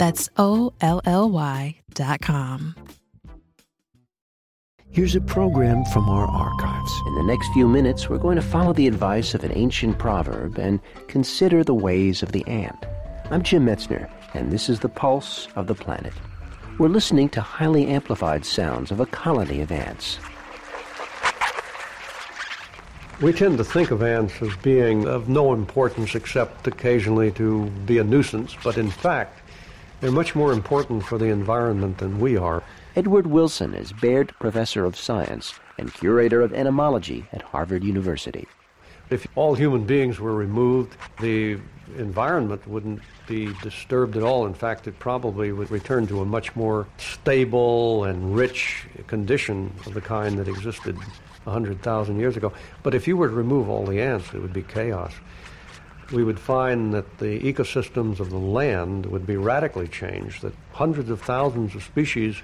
That's O L L Y dot com. Here's a program from our archives. In the next few minutes, we're going to follow the advice of an ancient proverb and consider the ways of the ant. I'm Jim Metzner, and this is the pulse of the planet. We're listening to highly amplified sounds of a colony of ants. We tend to think of ants as being of no importance except occasionally to be a nuisance, but in fact, they're much more important for the environment than we are. Edward Wilson is Baird Professor of Science and Curator of Entomology at Harvard University. If all human beings were removed, the environment wouldn't be disturbed at all. In fact, it probably would return to a much more stable and rich condition of the kind that existed 100,000 years ago. But if you were to remove all the ants, it would be chaos we would find that the ecosystems of the land would be radically changed, that hundreds of thousands of species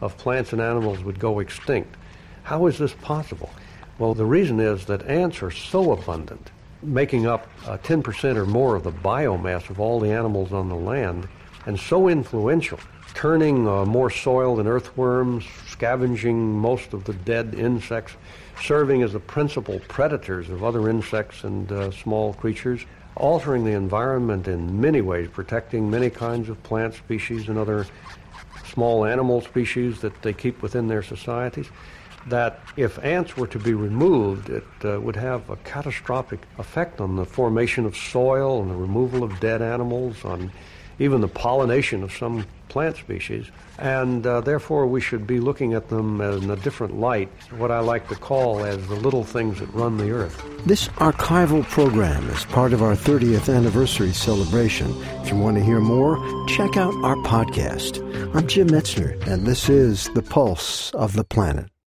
of plants and animals would go extinct. How is this possible? Well, the reason is that ants are so abundant, making up uh, 10% or more of the biomass of all the animals on the land, and so influential, turning uh, more soil than earthworms, scavenging most of the dead insects, serving as the principal predators of other insects and uh, small creatures altering the environment in many ways, protecting many kinds of plant species and other small animal species that they keep within their societies. That if ants were to be removed, it uh, would have a catastrophic effect on the formation of soil and the removal of dead animals, on even the pollination of some plant species, and uh, therefore we should be looking at them in a different light, what I like to call as the little things that run the earth. This archival program is part of our 30th anniversary celebration. If you want to hear more, check out our podcast. I'm Jim Metzner, and this is The Pulse of the Planet.